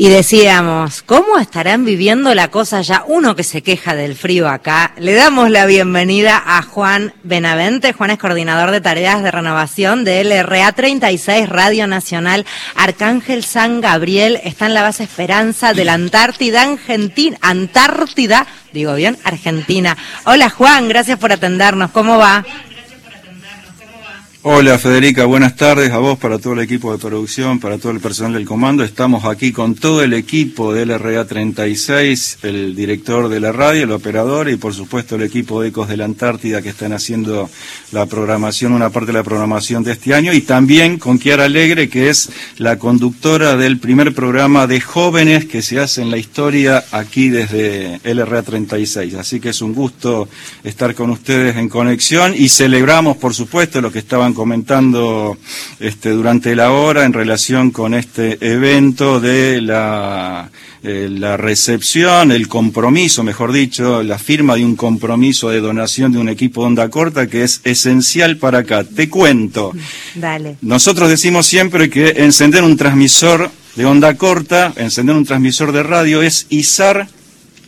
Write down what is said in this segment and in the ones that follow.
Y decíamos, ¿cómo estarán viviendo la cosa ya? Uno que se queja del frío acá. Le damos la bienvenida a Juan Benavente. Juan es coordinador de tareas de renovación de LRA 36 Radio Nacional Arcángel San Gabriel. Está en la base Esperanza de la Antártida, Argentina, Antártida, digo bien, Argentina. Hola Juan, gracias por atendernos. ¿Cómo va? Hola Federica, buenas tardes a vos, para todo el equipo de producción, para todo el personal del comando. Estamos aquí con todo el equipo del RA 36, el director de la radio, el operador y por supuesto el equipo de Ecos de la Antártida que están haciendo la programación, una parte de la programación de este año y también con Kiara Alegre que es la conductora del primer programa de jóvenes que se hace en la historia aquí desde LRA 36. Así que es un gusto estar con ustedes en conexión y celebramos por supuesto lo que estaban comentando este, durante la hora en relación con este evento de la, eh, la recepción, el compromiso, mejor dicho, la firma de un compromiso de donación de un equipo de onda corta que es esencial para acá. Te cuento. Dale. Nosotros decimos siempre que encender un transmisor de onda corta, encender un transmisor de radio es izar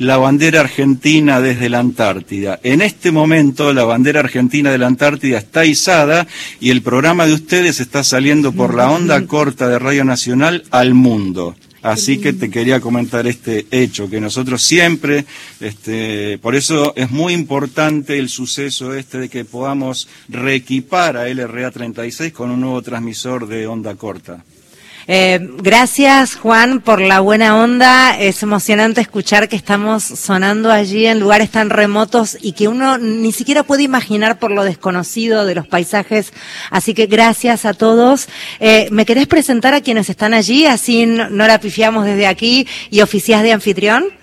la bandera argentina desde la Antártida. En este momento la bandera argentina de la Antártida está izada y el programa de ustedes está saliendo por la onda corta de Radio Nacional al mundo. Así que te quería comentar este hecho, que nosotros siempre, este, por eso es muy importante el suceso este de que podamos reequipar a LRA 36 con un nuevo transmisor de onda corta. Eh, gracias, Juan, por la buena onda. Es emocionante escuchar que estamos sonando allí en lugares tan remotos y que uno ni siquiera puede imaginar por lo desconocido de los paisajes. Así que gracias a todos. Eh, ¿Me querés presentar a quienes están allí? Así no la pifiamos desde aquí y oficias de anfitrión.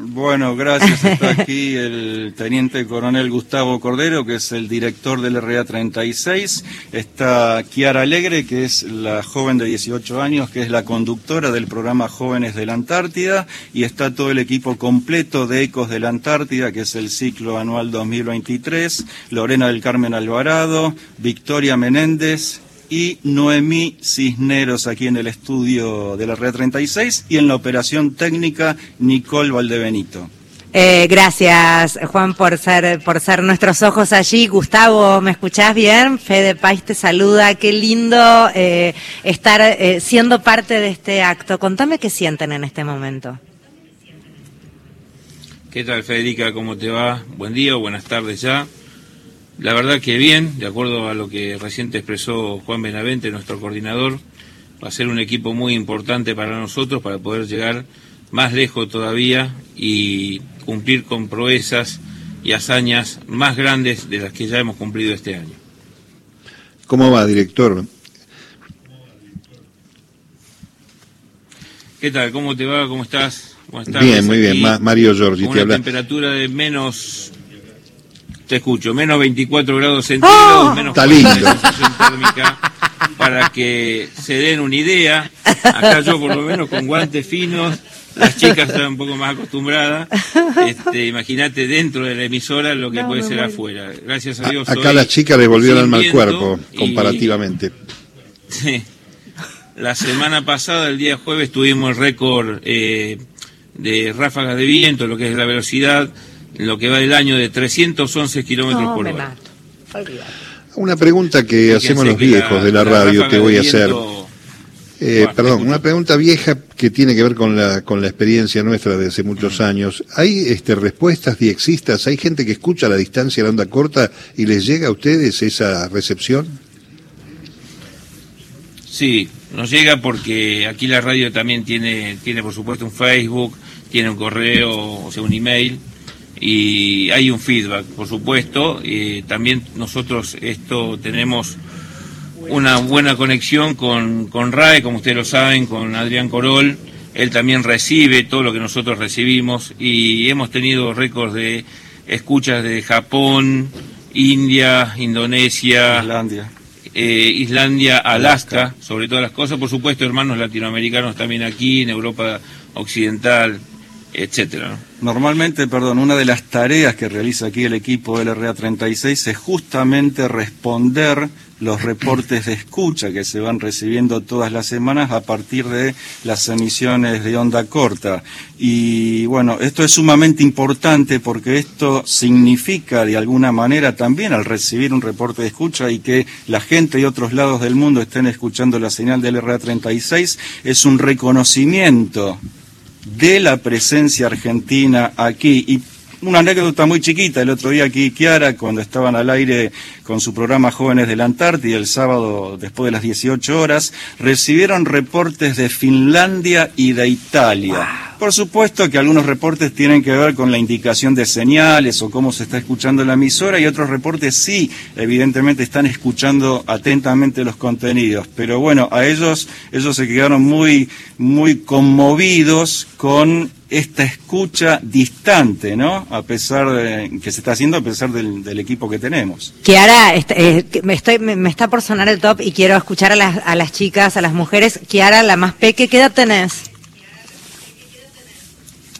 Bueno, gracias. Está aquí el teniente coronel Gustavo Cordero, que es el director del RA 36. Está Kiara Alegre, que es la joven de 18 años, que es la conductora del programa Jóvenes de la Antártida. Y está todo el equipo completo de Ecos de la Antártida, que es el ciclo anual 2023. Lorena del Carmen Alvarado, Victoria Menéndez, y Noemí Cisneros aquí en el estudio de la Red 36 y en la operación técnica Nicole Valdebenito. Eh, gracias, Juan, por ser, por ser nuestros ojos allí. Gustavo, ¿me escuchás bien? Fede Pais te saluda. Qué lindo eh, estar eh, siendo parte de este acto. Contame qué sienten en este momento. ¿Qué tal, Federica? ¿Cómo te va? Buen día o buenas tardes ya. La verdad que bien, de acuerdo a lo que reciente expresó Juan Benavente, nuestro coordinador, va a ser un equipo muy importante para nosotros para poder llegar más lejos todavía y cumplir con proezas y hazañas más grandes de las que ya hemos cumplido este año. ¿Cómo va, director? ¿Qué tal? ¿Cómo te va? ¿Cómo estás? Bien, muy bien. Mario Giorgi te habla. temperatura de menos te escucho, menos 24 grados centígrados, ¡Oh! menos Está lindo. térmica, para que se den una idea. Acá yo por lo menos con guantes finos, las chicas están un poco más acostumbradas. Este, Imagínate dentro de la emisora lo que puede ser afuera. Gracias a Dios. acá las chicas le volvió el alma al cuerpo, comparativamente. Sí. La semana pasada, el día jueves, tuvimos el récord eh, de ráfagas de viento, lo que es la velocidad lo que va del año de 311 kilómetros por hora. Una pregunta que hacemos los viejos de la, radio, te voy a hacer. Eh, perdón, una pregunta vieja que tiene que ver con la, con la experiencia nuestra de hace muchos años. ¿Hay este, respuestas diexistas? ¿Hay gente que escucha a la distancia de onda corta y les llega a ustedes esa recepción? Sí, nos llega porque aquí la radio también tiene, tiene por supuesto un Facebook, tiene un correo, o sea, un email y hay un feedback, por supuesto. y también nosotros esto tenemos una buena conexión con, con RAE, como ustedes lo saben, con Adrián Corol. Él también recibe todo lo que nosotros recibimos y hemos tenido récords de escuchas de Japón, India, Indonesia, Islandia. Eh, Islandia, Alaska, sobre todas las cosas. Por supuesto, hermanos latinoamericanos también aquí, en Europa Occidental, etcétera. Normalmente, perdón, una de las tareas que realiza aquí el equipo del RA36 es justamente responder los reportes de escucha que se van recibiendo todas las semanas a partir de las emisiones de onda corta. Y bueno, esto es sumamente importante porque esto significa de alguna manera también al recibir un reporte de escucha y que la gente de otros lados del mundo estén escuchando la señal del RA36, es un reconocimiento de la presencia argentina aquí. Y una anécdota muy chiquita, el otro día aquí Kiara, cuando estaban al aire con su programa Jóvenes de la Antártida el sábado después de las 18 horas, recibieron reportes de Finlandia y de Italia. Por supuesto que algunos reportes tienen que ver con la indicación de señales o cómo se está escuchando la emisora y otros reportes sí, evidentemente están escuchando atentamente los contenidos. Pero bueno, a ellos, ellos se quedaron muy, muy conmovidos con esta escucha distante, ¿no? A pesar de que se está haciendo a pesar del, equipo que tenemos. Kiara, eh, me, estoy, me, está por sonar el top y quiero escuchar a las, a las chicas, a las mujeres. Kiara, la más peque, ¿qué edad tenés?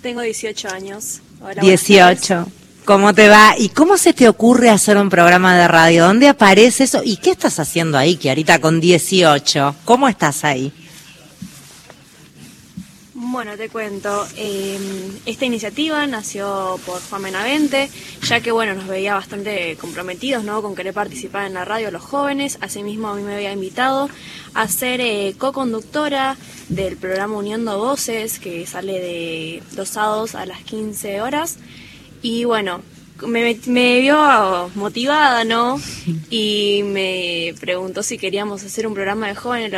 Tengo 18 años. 18. ¿Cómo te va? ¿Y cómo se te ocurre hacer un programa de radio? ¿Dónde aparece eso? ¿Y qué estás haciendo ahí, Kiarita, con 18? ¿Cómo estás ahí? Bueno, te cuento. Em, esta iniciativa nació por Juan Benavente, ya que bueno, nos veía bastante comprometidos ¿no? con querer participar en la radio los jóvenes. Asimismo, a mí me había invitado a ser eh, co-conductora del programa Uniendo Voces, que sale de los sábados a las 15 horas. Y bueno, me, vio motivada, ¿no? Y me preguntó si queríamos hacer un programa de jóvenes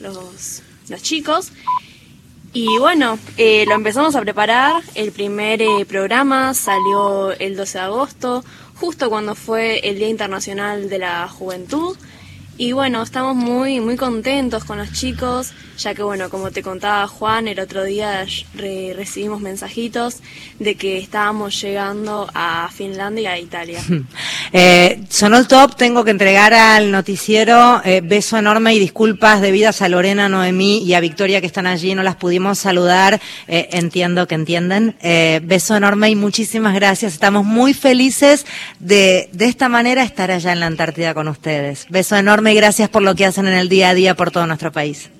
los, los chicos. Y bueno, eh, lo empezamos a preparar. El primer eh, programa salió el 12 de agosto, justo cuando fue el Día Internacional de la Juventud. Y bueno, estamos muy, muy contentos con los chicos, ya que bueno, como te contaba Juan, el otro día recibimos mensajitos de que estábamos llegando a Finlandia y a Italia. Eh, sonó el top, tengo que entregar al noticiero eh, beso enorme y disculpas debidas a Lorena, Noemí y a Victoria que están allí, no las pudimos saludar, eh, entiendo que entienden. Eh, beso enorme y muchísimas gracias, estamos muy felices de, de esta manera estar allá en la Antártida con ustedes. Beso enorme y gracias por lo que hacen en el día a día por todo nuestro país.